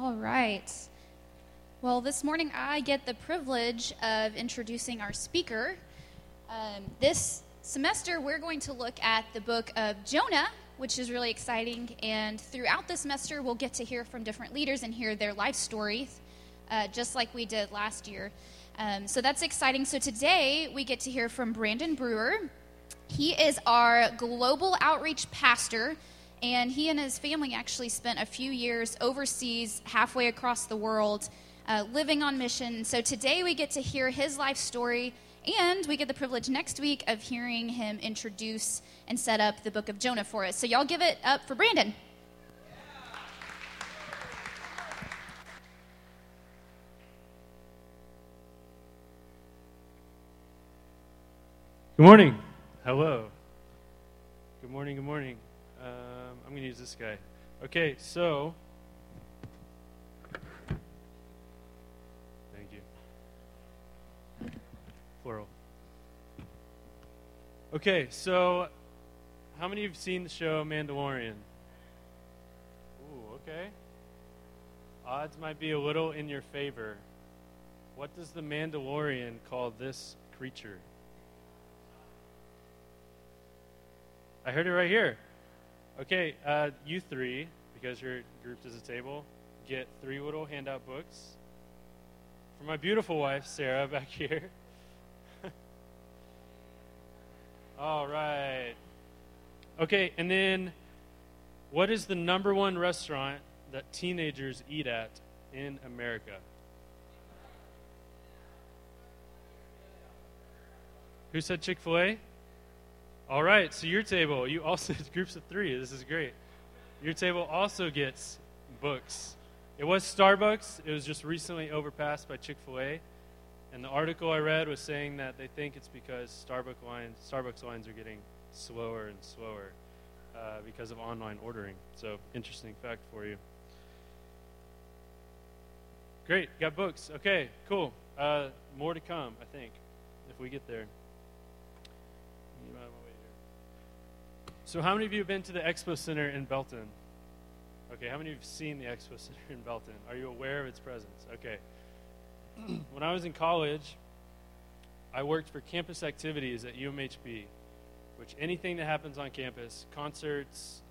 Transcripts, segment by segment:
All right. Well, this morning I get the privilege of introducing our speaker. Um, this semester we're going to look at the book of Jonah, which is really exciting. And throughout the semester, we'll get to hear from different leaders and hear their life stories, uh, just like we did last year. Um, so that's exciting. So today we get to hear from Brandon Brewer. He is our global outreach pastor and he and his family actually spent a few years overseas, halfway across the world, uh, living on mission. So today we get to hear his life story, and we get the privilege next week of hearing him introduce and set up the book of Jonah for us. So y'all give it up for Brandon. Good morning. Hello. Good morning. Good morning. I'm going to use this guy. Okay, so. Thank you. Plural. Okay, so how many of you have seen the show Mandalorian? Ooh, okay. Odds might be a little in your favor. What does the Mandalorian call this creature? I heard it right here. Okay, uh, you three, because you're grouped as a table, get three little handout books. For my beautiful wife, Sarah, back here. All right. Okay, and then what is the number one restaurant that teenagers eat at in America? Who said Chick fil A? All right, so your table, you also, groups of three, this is great. Your table also gets books. It was Starbucks, it was just recently overpassed by Chick fil A. And the article I read was saying that they think it's because Starbucks lines, Starbucks lines are getting slower and slower uh, because of online ordering. So, interesting fact for you. Great, got books. Okay, cool. Uh, more to come, I think, if we get there. So, how many of you have been to the Expo Center in Belton? Okay, how many of you have seen the Expo Center in Belton? Are you aware of its presence? Okay. when I was in college, I worked for campus activities at UMHB, which anything that happens on campus, concerts,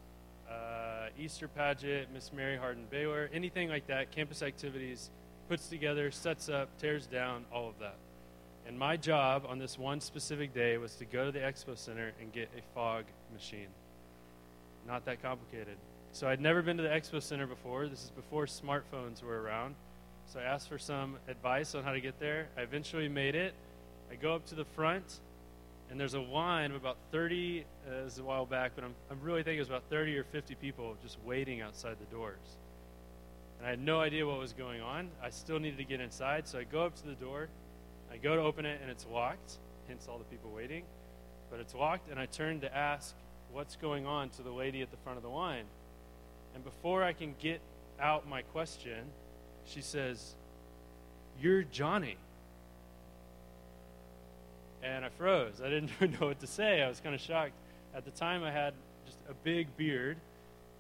uh, Easter pageant, Miss Mary Hardin Baylor, anything like that, campus activities, puts together, sets up, tears down, all of that. And my job on this one specific day was to go to the expo center and get a fog machine. Not that complicated. So I'd never been to the expo center before. This is before smartphones were around. So I asked for some advice on how to get there. I eventually made it. I go up to the front, and there's a line of about 30, uh, this is a while back, but I'm, I'm really thinking it was about 30 or 50 people just waiting outside the doors. And I had no idea what was going on. I still needed to get inside, so I go up to the door. I go to open it and it's locked, hence all the people waiting. But it's locked, and I turn to ask what's going on to the lady at the front of the line. And before I can get out my question, she says, You're Johnny. And I froze. I didn't know what to say. I was kind of shocked. At the time, I had just a big beard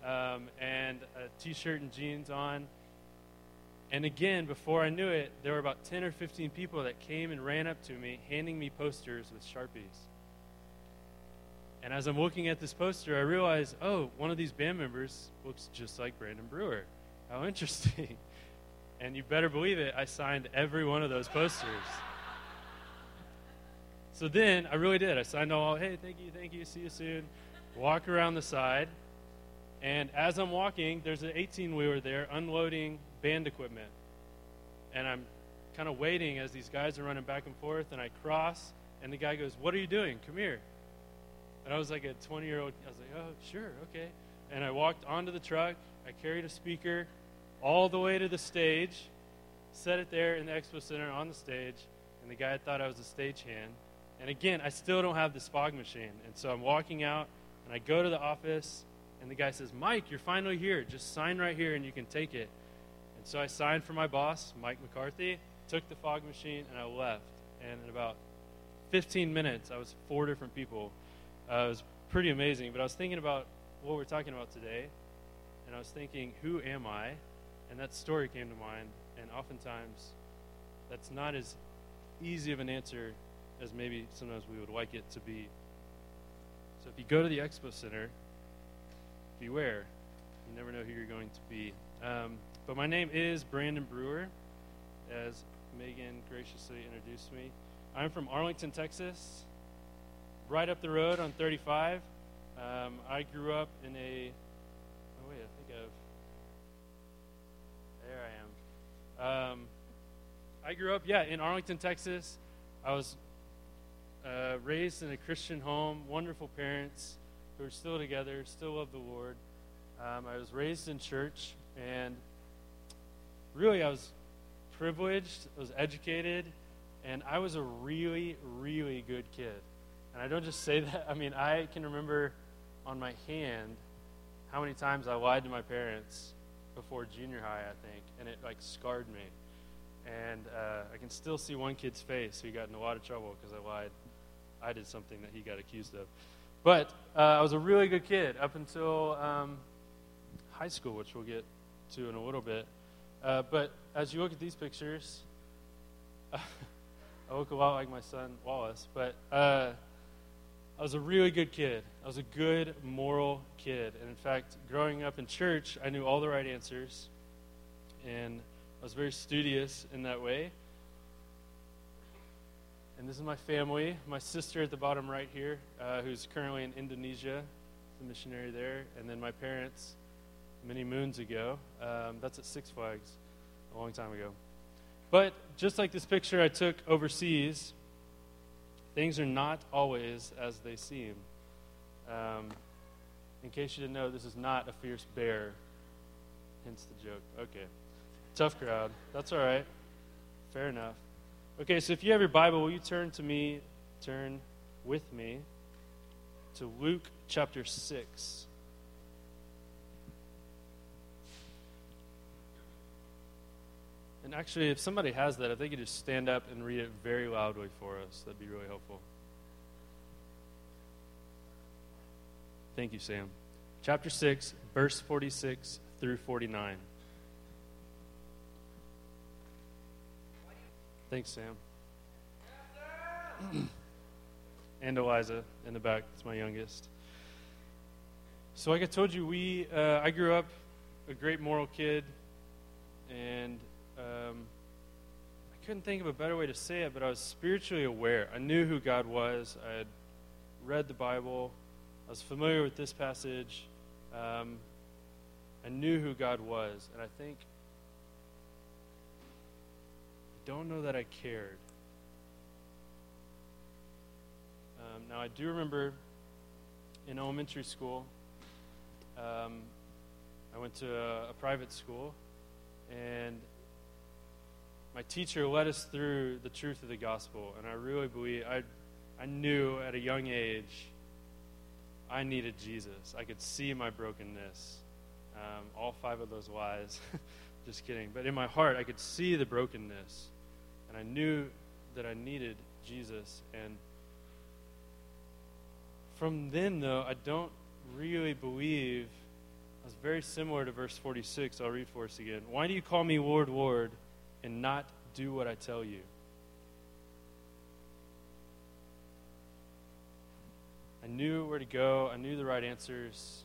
um, and a t shirt and jeans on and again, before I knew it, there were about 10 or 15 people that came and ran up to me, handing me posters with Sharpies. And as I'm looking at this poster, I realize, oh, one of these band members looks just like Brandon Brewer. How interesting. And you better believe it, I signed every one of those posters. So then I really did. I signed all, hey, thank you, thank you, see you soon. Walk around the side. And as I'm walking, there's an 18 wheeler there unloading band equipment. And I'm kind of waiting as these guys are running back and forth, and I cross, and the guy goes, What are you doing? Come here. And I was like a 20 year old, I was like, Oh, sure, okay. And I walked onto the truck, I carried a speaker all the way to the stage, set it there in the expo center on the stage, and the guy thought I was a stagehand. And again, I still don't have this fog machine. And so I'm walking out, and I go to the office, and the guy says, Mike, you're finally here. Just sign right here, and you can take it. So I signed for my boss, Mike McCarthy, took the fog machine, and I left. And in about 15 minutes, I was four different people. Uh, it was pretty amazing. But I was thinking about what we're talking about today, and I was thinking, who am I? And that story came to mind, and oftentimes that's not as easy of an answer as maybe sometimes we would like it to be. So if you go to the Expo Center, beware. You never know who you're going to be. Um, but my name is Brandon Brewer, as Megan graciously introduced me. I'm from Arlington, Texas, right up the road on 35. Um, I grew up in a. Oh, wait, I think I've. There I am. Um, I grew up, yeah, in Arlington, Texas. I was uh, raised in a Christian home, wonderful parents who are still together, still love the Lord. Um, I was raised in church, and really, I was privileged, I was educated, and I was a really, really good kid. And I don't just say that, I mean, I can remember on my hand how many times I lied to my parents before junior high, I think, and it like scarred me. And uh, I can still see one kid's face who got in a lot of trouble because I lied. I did something that he got accused of. But uh, I was a really good kid up until um, high school, which we'll get to in a little bit. Uh, but as you look at these pictures, I look a lot like my son Wallace, but uh, I was a really good kid. I was a good, moral kid. And in fact, growing up in church, I knew all the right answers. And I was very studious in that way. And this is my family. My sister at the bottom right here, uh, who's currently in Indonesia, the missionary there. And then my parents, many moons ago. Um, that's at Six Flags, a long time ago. But just like this picture I took overseas, things are not always as they seem. Um, in case you didn't know, this is not a fierce bear. Hence the joke. Okay. Tough crowd. That's all right. Fair enough. Okay, so if you have your Bible, will you turn to me, turn with me to Luke chapter 6. Actually, if somebody has that, if they could just stand up and read it very loudly for us, that'd be really helpful. Thank you, Sam. Chapter 6, verse 46 through 49. Thanks, Sam. and Eliza in the back. That's my youngest. So, like I told you, we uh, I grew up a great moral kid, and um, I couldn't think of a better way to say it, but I was spiritually aware. I knew who God was. I had read the Bible. I was familiar with this passage. Um, I knew who God was, and I think I don't know that I cared. Um, now I do remember in elementary school. Um, I went to a, a private school, and my teacher led us through the truth of the gospel, and I really believe I, I knew at a young age I needed Jesus. I could see my brokenness, um, all five of those lies. Just kidding. But in my heart, I could see the brokenness, and I knew that I needed Jesus. And from then, though, I don't really believe. I was very similar to verse 46. I'll read for us again. Why do you call me Lord, Lord? And not do what I tell you. I knew where to go, I knew the right answers.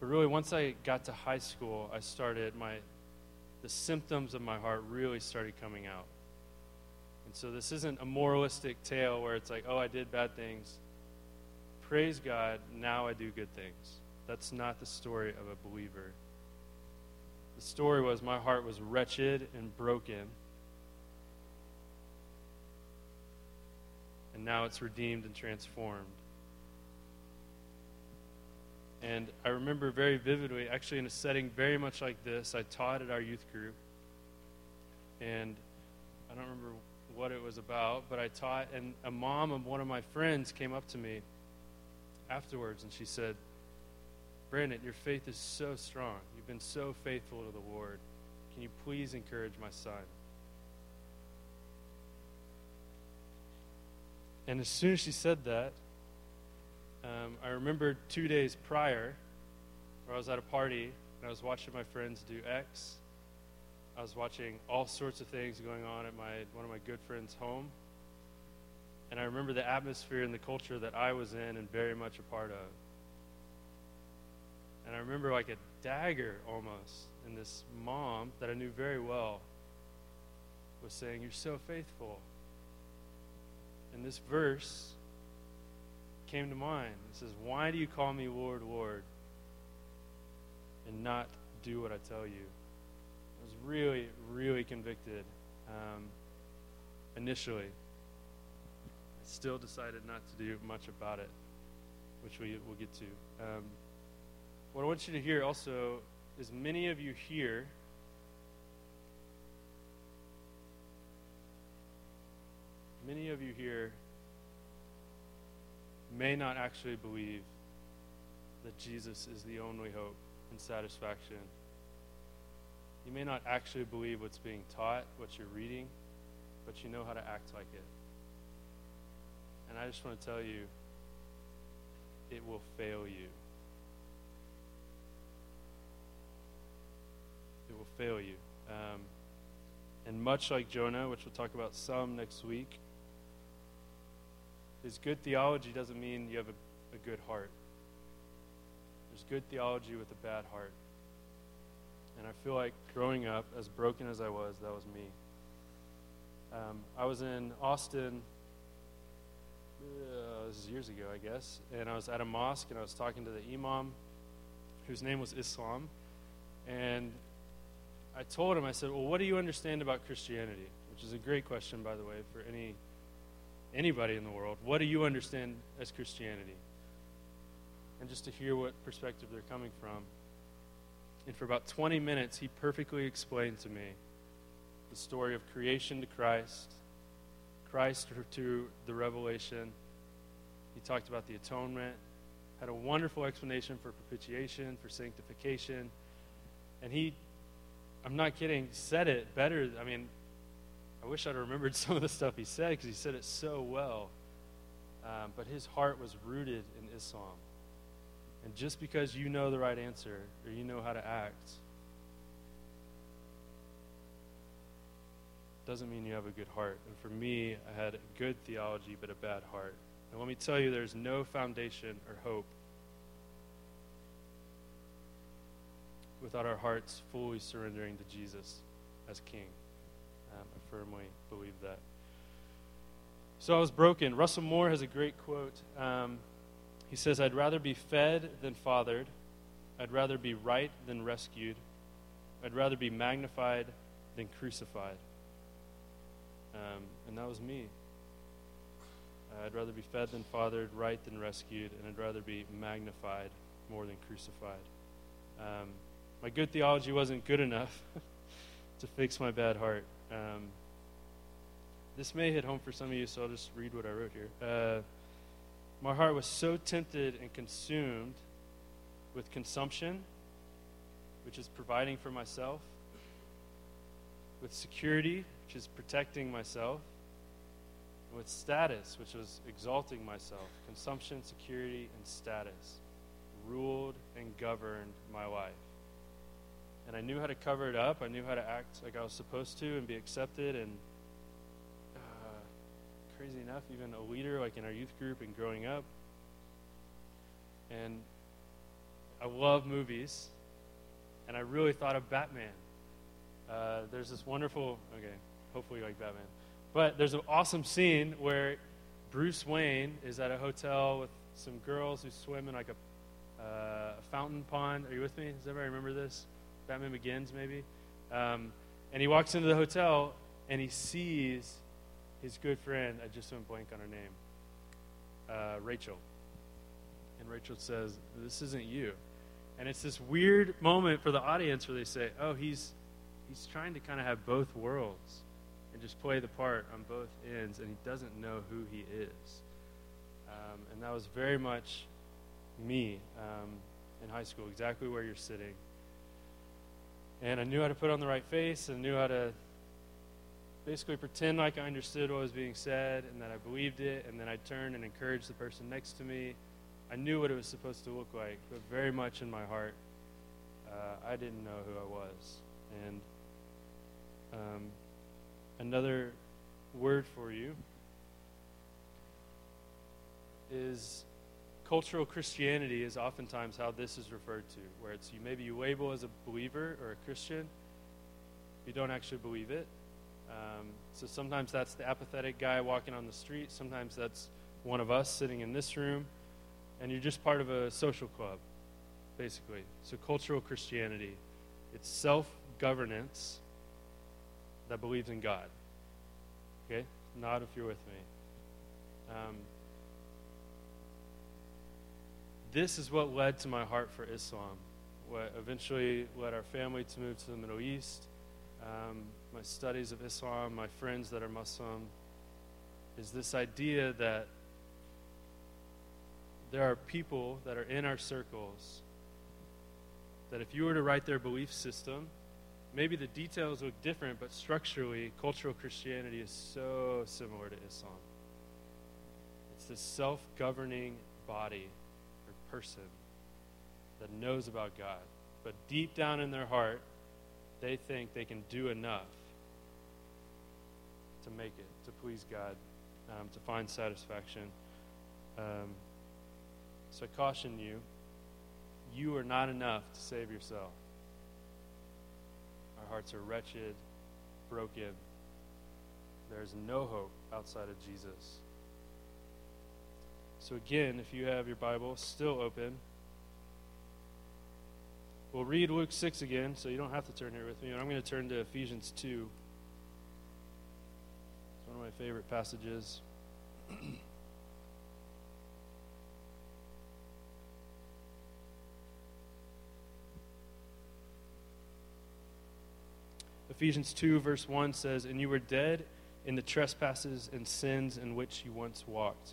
But really, once I got to high school, I started my the symptoms of my heart really started coming out. And so this isn't a moralistic tale where it's like, oh, I did bad things. Praise God, now I do good things. That's not the story of a believer. The story was my heart was wretched and broken. And now it's redeemed and transformed. And I remember very vividly, actually, in a setting very much like this, I taught at our youth group. And I don't remember what it was about, but I taught, and a mom of one of my friends came up to me afterwards, and she said, Brandon, your faith is so strong. You've been so faithful to the Lord. Can you please encourage my son? And as soon as she said that, um, I remember two days prior, where I was at a party and I was watching my friends do X. I was watching all sorts of things going on at my one of my good friends' home. And I remember the atmosphere and the culture that I was in and very much a part of. And I remember like a dagger almost, and this mom that I knew very well was saying, You're so faithful. And this verse came to mind. It says, Why do you call me Lord, Lord, and not do what I tell you? I was really, really convicted um, initially. I still decided not to do much about it, which we will get to. Um, what I want you to hear also is many of you here many of you here may not actually believe that Jesus is the only hope and satisfaction. You may not actually believe what's being taught, what you're reading, but you know how to act like it. And I just want to tell you, it will fail you. Will fail you. Um, and much like Jonah, which we'll talk about some next week, is good theology doesn't mean you have a, a good heart. There's good theology with a bad heart. And I feel like growing up, as broken as I was, that was me. Um, I was in Austin, uh, this is years ago, I guess, and I was at a mosque and I was talking to the imam, whose name was Islam. And I told him, I said, Well, what do you understand about Christianity? Which is a great question, by the way, for any anybody in the world, what do you understand as Christianity? And just to hear what perspective they're coming from. And for about 20 minutes, he perfectly explained to me the story of creation to Christ, Christ to the revelation. He talked about the atonement, had a wonderful explanation for propitiation, for sanctification. And he, I'm not kidding, said it better. I mean, I wish I'd remembered some of the stuff he said because he said it so well. Um, but his heart was rooted in Islam. And just because you know the right answer or you know how to act doesn't mean you have a good heart. And for me, I had good theology but a bad heart. And let me tell you, there's no foundation or hope without our hearts fully surrendering to Jesus as King. Um, I firmly believe that. So I was broken. Russell Moore has a great quote. Um, he says, I'd rather be fed than fathered. I'd rather be right than rescued. I'd rather be magnified than crucified. Um, and that was me. I'd rather be fed than fathered, right than rescued, and I'd rather be magnified more than crucified. Um, my good theology wasn't good enough to fix my bad heart. Um, this may hit home for some of you, so I'll just read what I wrote here. Uh, my heart was so tempted and consumed with consumption, which is providing for myself, with security, which is protecting myself, and with status, which was exalting myself. Consumption, security, and status ruled and governed my life and I knew how to cover it up. I knew how to act like I was supposed to and be accepted. And uh, crazy enough, even a leader like in our youth group and growing up. And I love movies, and I really thought of Batman. Uh, there's this wonderful, okay, hopefully you like Batman, but there's an awesome scene where Bruce Wayne is at a hotel with some girls who swim in like a uh, fountain pond. Are you with me? Does everybody remember this? Batman Begins, maybe. Um, and he walks into the hotel and he sees his good friend, I just went blank on her name, uh, Rachel. And Rachel says, This isn't you. And it's this weird moment for the audience where they say, Oh, he's, he's trying to kind of have both worlds and just play the part on both ends, and he doesn't know who he is. Um, and that was very much me um, in high school, exactly where you're sitting. And I knew how to put on the right face and knew how to basically pretend like I understood what was being said and that I believed it, and then I'd turn and encourage the person next to me. I knew what it was supposed to look like, but very much in my heart, uh, I didn't know who I was. And um, another word for you is cultural Christianity is oftentimes how this is referred to, where it's you maybe you label as a believer or a Christian, you don't actually believe it. Um, so sometimes that's the apathetic guy walking on the street. Sometimes that's one of us sitting in this room, and you're just part of a social club, basically. So cultural Christianity, it's self-governance that believes in God. Okay, nod if you're with me. Um, this is what led to my heart for Islam, what eventually led our family to move to the Middle East. Um, my studies of Islam, my friends that are Muslim, is this idea that there are people that are in our circles that if you were to write their belief system, maybe the details look different, but structurally, cultural Christianity is so similar to Islam. It's this self governing body person that knows about God, but deep down in their heart, they think they can do enough to make it, to please God, um, to find satisfaction. Um, so I caution you you are not enough to save yourself. Our hearts are wretched, broken. There's no hope outside of Jesus. So, again, if you have your Bible still open, we'll read Luke 6 again, so you don't have to turn here with me. And I'm going to turn to Ephesians 2. It's one of my favorite passages. Ephesians 2, verse 1 says, And you were dead in the trespasses and sins in which you once walked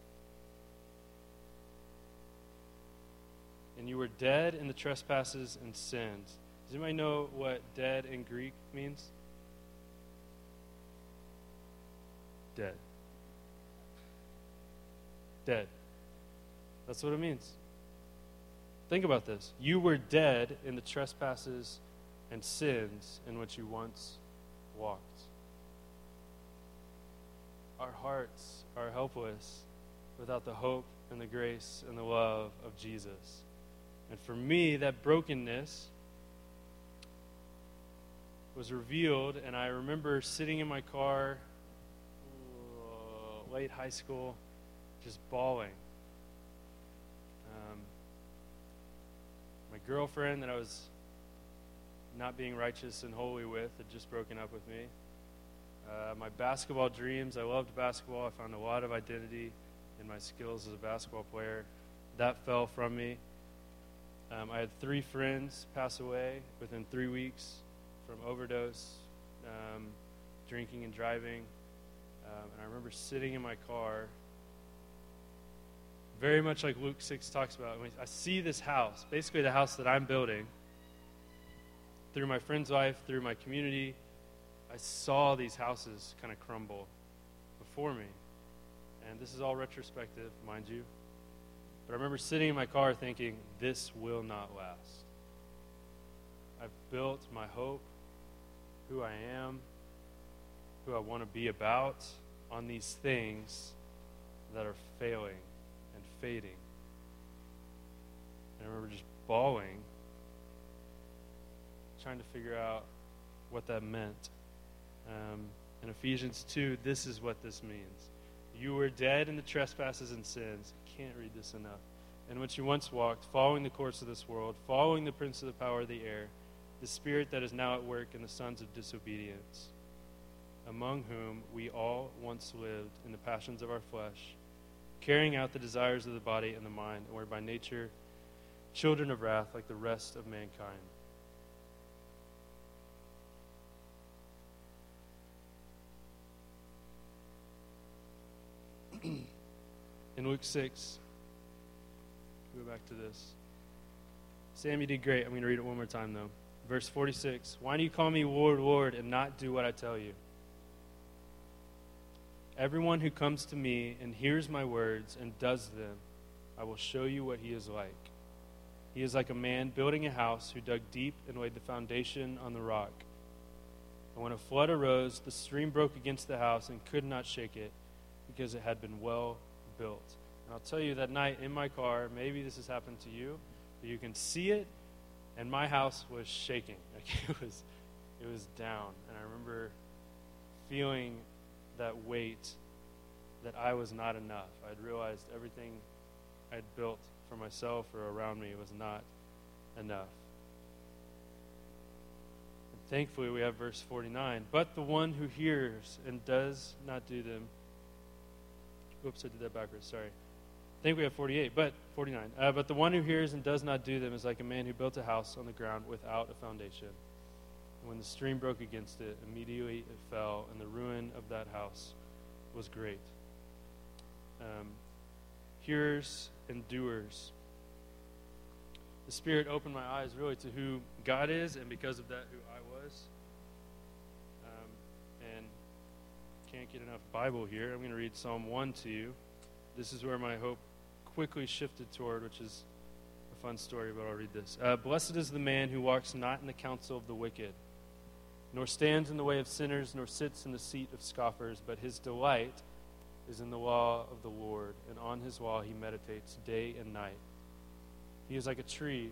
And you were dead in the trespasses and sins. Does anybody know what dead in Greek means? Dead. Dead. That's what it means. Think about this. You were dead in the trespasses and sins in which you once walked. Our hearts are helpless without the hope and the grace and the love of Jesus. And for me, that brokenness was revealed, and I remember sitting in my car, uh, late high school, just bawling. Um, my girlfriend that I was not being righteous and holy with had just broken up with me. Uh, my basketball dreams, I loved basketball. I found a lot of identity in my skills as a basketball player. That fell from me. Um, I had three friends pass away within three weeks from overdose, um, drinking and driving. Um, and I remember sitting in my car, very much like Luke 6 talks about. I see this house, basically the house that I'm building, through my friend's life, through my community. I saw these houses kind of crumble before me. And this is all retrospective, mind you. But I remember sitting in my car thinking, this will not last. I've built my hope, who I am, who I want to be about, on these things that are failing and fading. And I remember just bawling, trying to figure out what that meant. Um, in Ephesians 2, this is what this means. You were dead in the trespasses and sins. I can't read this enough. In which you once walked, following the course of this world, following the prince of the power of the air, the spirit that is now at work in the sons of disobedience, among whom we all once lived in the passions of our flesh, carrying out the desires of the body and the mind, and were by nature children of wrath like the rest of mankind. in Luke 6, go back to this. Sam, you did great. I'm going to read it one more time, though. Verse 46 Why do you call me Lord, Lord, and not do what I tell you? Everyone who comes to me and hears my words and does them, I will show you what he is like. He is like a man building a house who dug deep and laid the foundation on the rock. And when a flood arose, the stream broke against the house and could not shake it because it had been well built. And I'll tell you that night in my car, maybe this has happened to you, but you can see it, and my house was shaking. Like it was, it was down. And I remember feeling that weight that I was not enough. I'd realized everything I'd built for myself or around me was not enough. And thankfully, we have verse 49. But the one who hears and does not do them. Oops, I did that backwards. Sorry. I think we have 48, but 49. Uh, but the one who hears and does not do them is like a man who built a house on the ground without a foundation. And when the stream broke against it, immediately it fell, and the ruin of that house was great. Um, hearers and doers. The Spirit opened my eyes really to who God is, and because of that, who I was. Can't get enough Bible here. I'm going to read Psalm 1 to you. This is where my hope quickly shifted toward, which is a fun story, but I'll read this. Uh, Blessed is the man who walks not in the counsel of the wicked, nor stands in the way of sinners, nor sits in the seat of scoffers, but his delight is in the law of the Lord, and on his law he meditates day and night. He is like a tree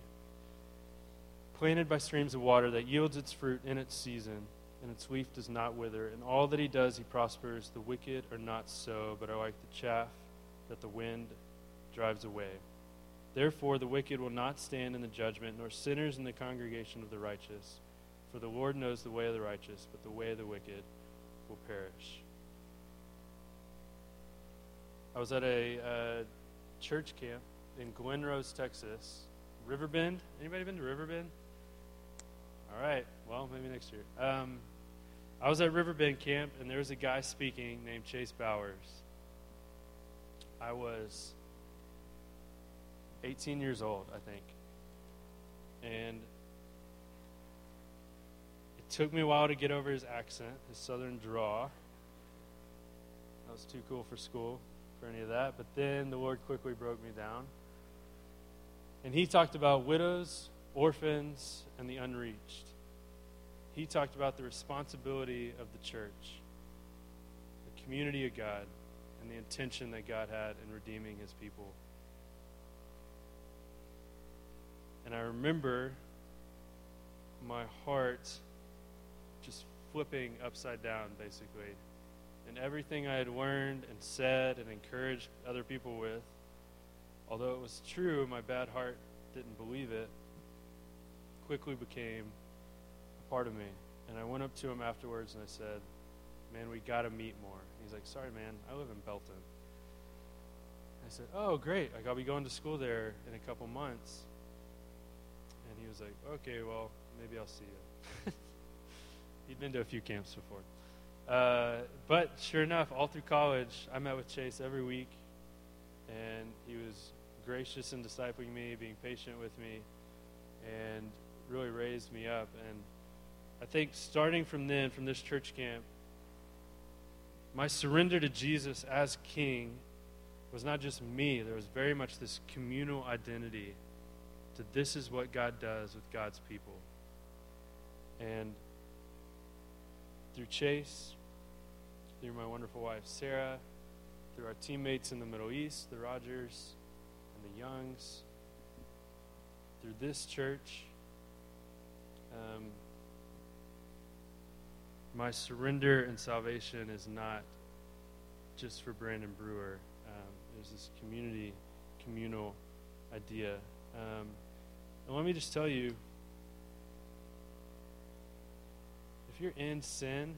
planted by streams of water that yields its fruit in its season, and its leaf does not wither. In all that he does, he prospers. The wicked are not so, but are like the chaff that the wind drives away. Therefore, the wicked will not stand in the judgment, nor sinners in the congregation of the righteous. For the Lord knows the way of the righteous, but the way of the wicked will perish. I was at a uh, church camp in Glen Rose, Texas. Riverbend. Anybody been to Riverbend? All right. Well, maybe next year. Um, I was at Riverbend camp, and there was a guy speaking named Chase Bowers. I was 18 years old, I think. And it took me a while to get over his accent, his southern draw. That was too cool for school for any of that. But then the Lord quickly broke me down. And he talked about widows, orphans, and the unreached. He talked about the responsibility of the church, the community of God, and the intention that God had in redeeming his people. And I remember my heart just flipping upside down, basically. And everything I had learned and said and encouraged other people with, although it was true, my bad heart didn't believe it, quickly became part of me. And I went up to him afterwards and I said, Man, we got to meet more. He's like, Sorry, man, I live in Belton. I said, Oh, great. Like, I'll be going to school there in a couple months. And he was like, Okay, well, maybe I'll see you. He'd been to a few camps before. Uh, but sure enough, all through college, I met with Chase every week, and he was gracious in discipling me, being patient with me, and really raised me up. And I think starting from then, from this church camp, my surrender to Jesus as King was not just me. There was very much this communal identity to this is what God does with God's people. And through Chase, through my wonderful wife Sarah, through our teammates in the Middle East, the Rogers and the Youngs, through this church, um, my surrender and salvation is not just for Brandon Brewer. Um, there's this community, communal idea. Um, and let me just tell you if you're in sin,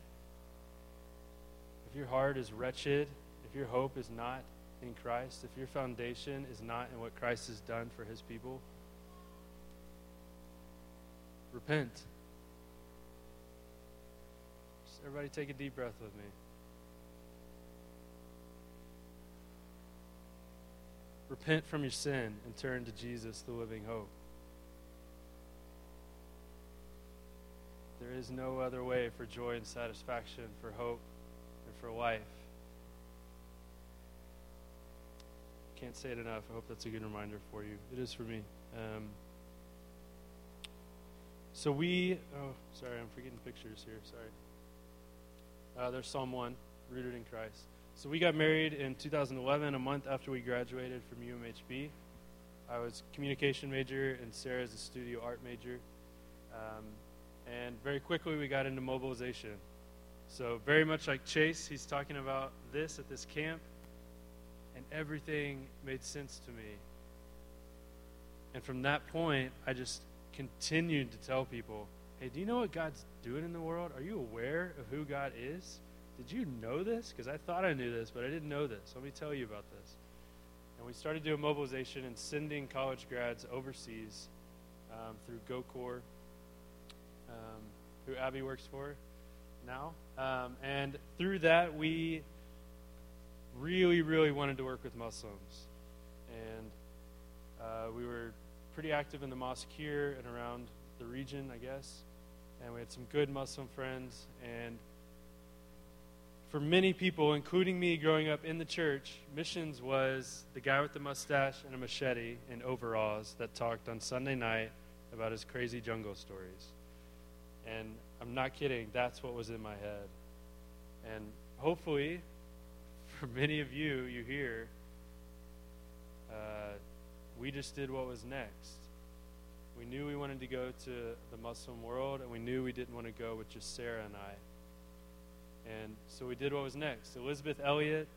if your heart is wretched, if your hope is not in Christ, if your foundation is not in what Christ has done for his people, repent. Everybody take a deep breath with me. repent from your sin and turn to Jesus, the living hope. There is no other way for joy and satisfaction, for hope, and for life. Can't say it enough. I hope that's a good reminder for you. It is for me. Um, so we, oh, sorry, I'm forgetting pictures here. Sorry. Uh, 1, rooted in Christ. So we got married in 2011, a month after we graduated from UMHB. I was communication major, and Sarah's a studio art major. Um, and very quickly we got into mobilization. So very much like Chase, he's talking about this at this camp, and everything made sense to me. And from that point, I just continued to tell people, hey, do you know what God's doing in the world? Are you aware of who God is? Did you know this? Because I thought I knew this, but I didn't know this. Let me tell you about this. And we started doing mobilization and sending college grads overseas um, through GoCorps, um, who Abby works for now. Um, and through that, we really, really wanted to work with Muslims. And uh, we were pretty active in the mosque here and around the region, I guess. And we had some good Muslim friends. And for many people, including me growing up in the church, missions was the guy with the mustache and a machete in overalls that talked on Sunday night about his crazy jungle stories. And I'm not kidding, that's what was in my head. And hopefully, for many of you, you hear, uh, we just did what was next. We knew we wanted to go to the Muslim world, and we knew we didn't want to go with just Sarah and I. And so we did what was next. Elisabeth Elliot,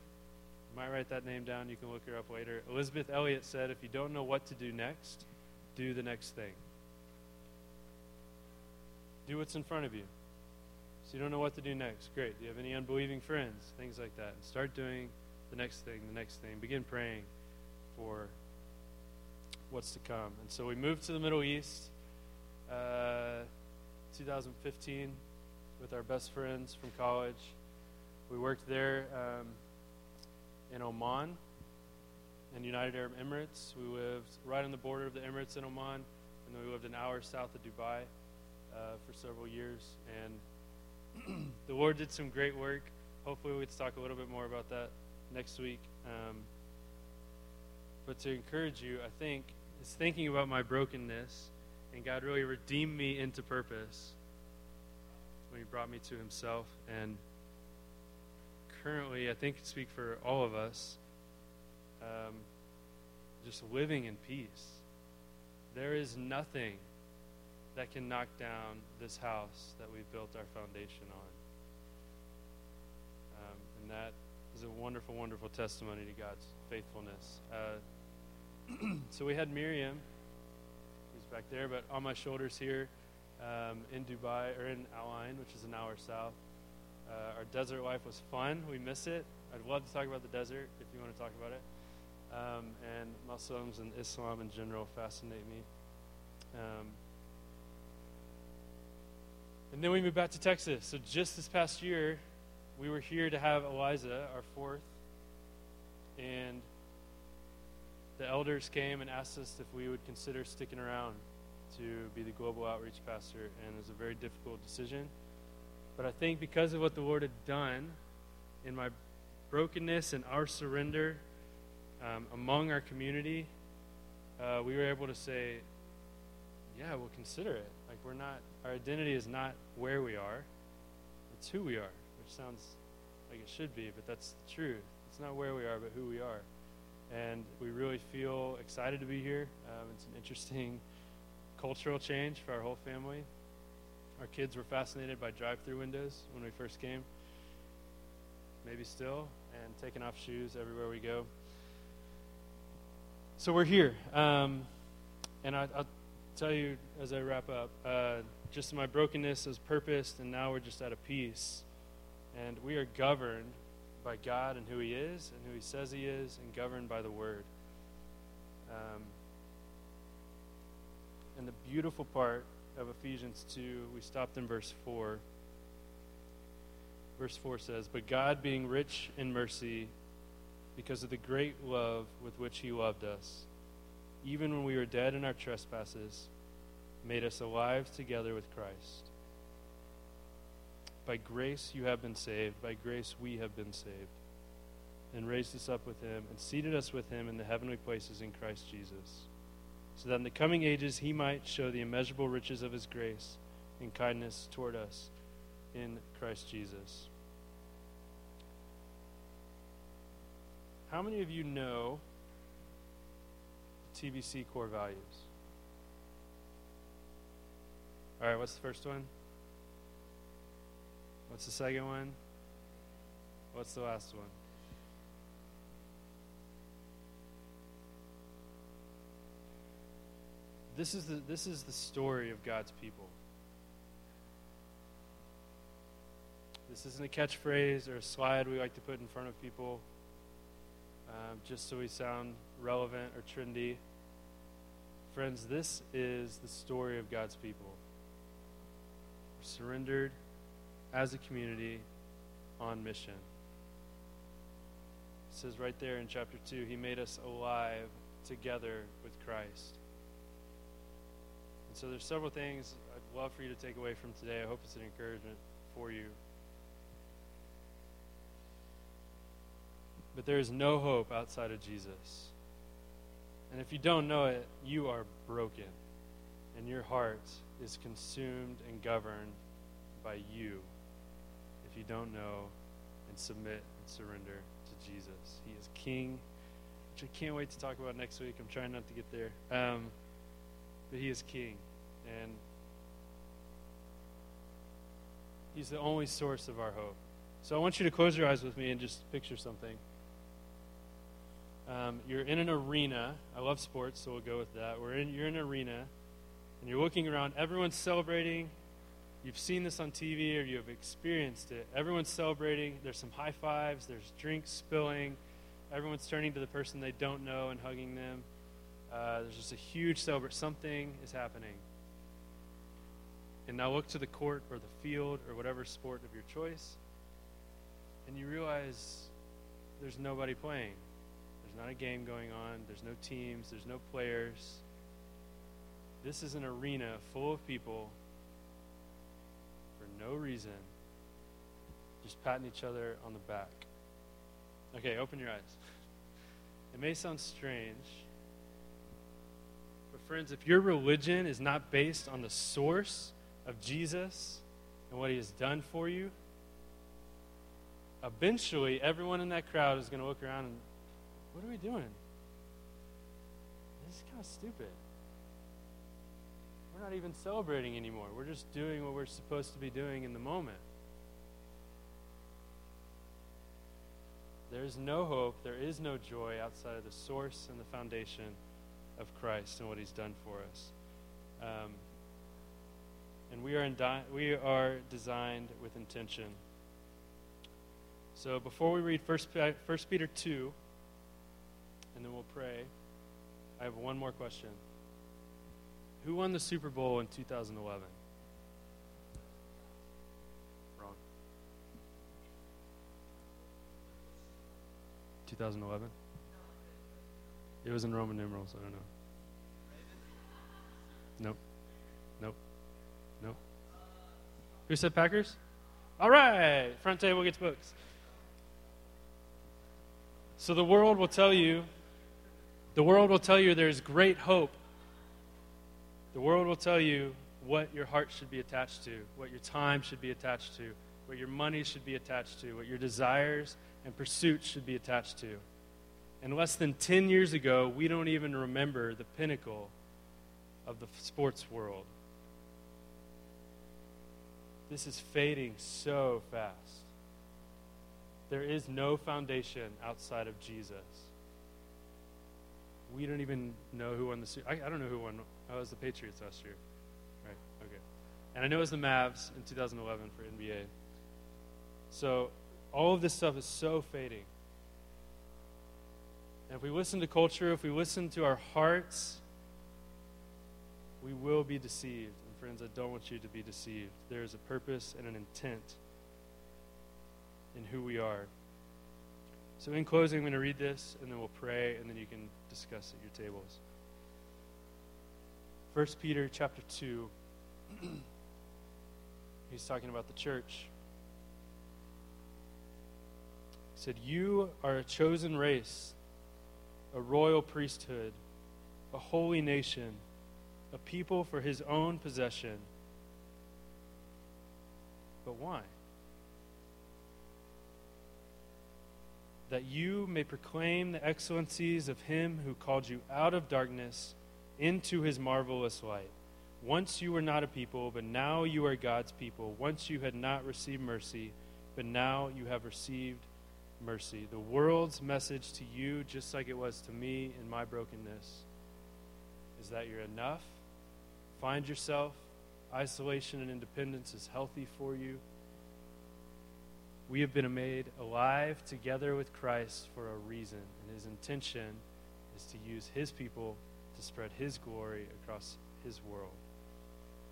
you might write that name down, you can look her up later. Elisabeth Elliot said, if you don't know what to do next, do the next thing. Do what's in front of you. So you don't know what to do next. Great. Do you have any unbelieving friends? Things like that. And start doing the next thing, the next thing. Begin praying for what's to come. And so we moved to the Middle East, uh, 2015, with our best friends from college. We worked there um, in Oman, in United Arab Emirates. We lived right on the border of the Emirates in Oman, and then we lived an hour south of Dubai uh, for several years. And the Lord did some great work. Hopefully, we get to talk a little bit more about that next week. Um, but to encourage you, I think, is thinking about my brokenness and God really redeemed me into purpose when He brought me to Himself. And currently, I think, speak for all of us, um, just living in peace. There is nothing that can knock down this house that we've built our foundation on. Um, and that a wonderful, wonderful testimony to God's faithfulness. Uh, so we had Miriam, who's back there, but on my shoulders here um, in Dubai, or in Al Ain, which is an hour south. Uh, our desert life was fun. We miss it. I'd love to talk about the desert if you want to talk about it. Um, and Muslims and Islam in general fascinate me. Um, and then we moved back to Texas. So just this past year, we were here to have Eliza, our fourth. And the elders came and asked us if we would consider sticking around to be the global outreach pastor. And it was a very difficult decision. But I think because of what the Lord had done in my brokenness and our surrender um, among our community, uh, we were able to say, yeah, we'll consider it. Like, we're not, our identity is not where we are, it's who we are, which sounds like it should be, but that's the truth. It's not where we are, but who we are. And we really feel excited to be here. Um, it's an interesting cultural change for our whole family. Our kids were fascinated by drive through windows when we first came, maybe still, and taking off shoes everywhere we go. So we're here. Um, and I, will tell you as I wrap up uh, just my brokenness is purposed, and now we're just at a peace. And we are governed by God and who He is and who He says He is, and governed by the Word. Um, and the beautiful part of Ephesians 2, we stopped in verse 4. Verse 4 says, But God, being rich in mercy, because of the great love with which he loved us, even when we were dead in our trespasses, made us alive together with Christ. By grace you have been saved, by grace we have been saved, and raised us up with him, and seated us with him in the heavenly places in Christ Jesus, so that in the coming ages he might show the immeasurable riches of his grace and kindness toward us in Christ Jesus. How many of you know TBC core values? All right, what's the first one? What's the second one? What's the last one? This is the, this is the story of God's people. This isn't a catchphrase or a slide we like to put in front of people um, just so we sound relevant or trendy. Friends, this is the story of God's people. Surrendered as a community on mission. It says right there in chapter 2 He made us alive together with Christ. And so there's several things I'd love for you to take away from today. I hope it's an encouragement for you. But there is no hope outside of Jesus. And if you don't know it, you are broken. And your heart is consumed and governed by you if you don't know and submit and surrender to Jesus. He is King, which I can't wait to talk about next week. I'm trying not to get there. Um, but He is King. And He's the only source of our hope. So I want you to close your eyes with me and just picture something. Um, you're in an arena. I love sports, so we'll go with that. We're in, you're in an arena, and you're looking around. Everyone's celebrating. You've seen this on TV or you have experienced it. Everyone's celebrating. There's some high fives, there's drinks spilling. Everyone's turning to the person they don't know and hugging them. Uh, there's just a huge celebration. Something is happening. And now look to the court or the field or whatever sport of your choice, and you realize there's nobody playing. There's not a game going on. There's no teams. There's no players. This is an arena full of people reason, just patting each other on the back. Okay, open your eyes. It may sound strange, but friends, if your religion is not based on the source of Jesus and what he has done for you, eventually everyone in that crowd is going to look around and what are we doing? This is kind of stupid. Not even celebrating anymore. We're just doing what we're supposed to be doing in the moment. There is no hope, there is no joy outside of the source and the foundation of Christ and what He's done for us. Um, and we are, di- we are designed with intention. So before we read 1 Peter 2, and then we'll pray. I have one more question. Who won the Super Bowl in 2011? Wrong. 2011? It was in Roman numerals. I don't know. Nope. Nope. Nope. Who said Packers? All right. Front table gets books. So the world will tell you the world will tell you there's great hope. The world will tell you what your heart should be attached to, what your time should be attached to, what your money should be attached to, what your desires and pursuits should be attached to. And less than 10 years ago, we don't even remember the pinnacle of the sports world. This is fading so fast. There is no foundation outside of Jesus we don't even know who won the Super. I, I don't know who won. Oh, it was the Patriots last year, right? Okay, and I know it was the Mavs in 2011 for NBA. So all of this stuff is so fading. And if we listen to culture, if we listen to our hearts, we will be deceived. And friends, I don't want you to be deceived. There is a purpose and an intent in who we are. So, in closing, I'm going to read this, and then we'll pray, and then you can discuss at your tables. 1 Peter chapter 2. He's talking about the church. He said, You are a chosen race, a royal priesthood, a holy nation, a people for his own possession. But why? That you may proclaim the excellencies of him who called you out of darkness into his marvelous light. Once you were not a people, but now you are God's people. Once you had not received mercy, but now you have received mercy. The world's message to you, just like it was to me in my brokenness, is that you're enough. Find yourself. Isolation and independence is healthy for you. We have been made alive together with Christ for a reason, and his intention is to use his people to spread his glory across his world.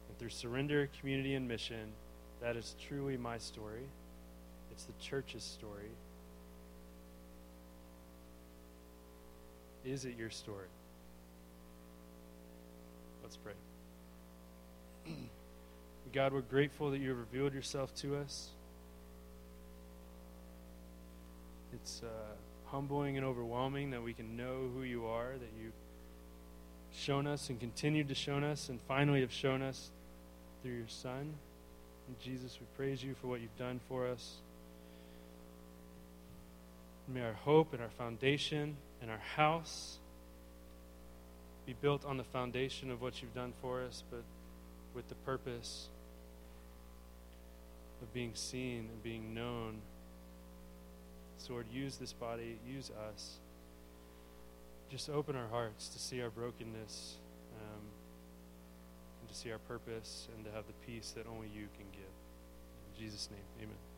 And through surrender, community, and mission, that is truly my story. It's the church's story. Is it your story? Let's pray. God, we're grateful that you have revealed yourself to us. It's uh, humbling and overwhelming that we can know who you are, that you've shown us and continued to show us, and finally have shown us through your Son. And Jesus, we praise you for what you've done for us. May our hope and our foundation and our house be built on the foundation of what you've done for us, but with the purpose of being seen and being known. So, Lord, use this body, use us. Just open our hearts to see our brokenness um, and to see our purpose and to have the peace that only you can give. In Jesus' name, amen.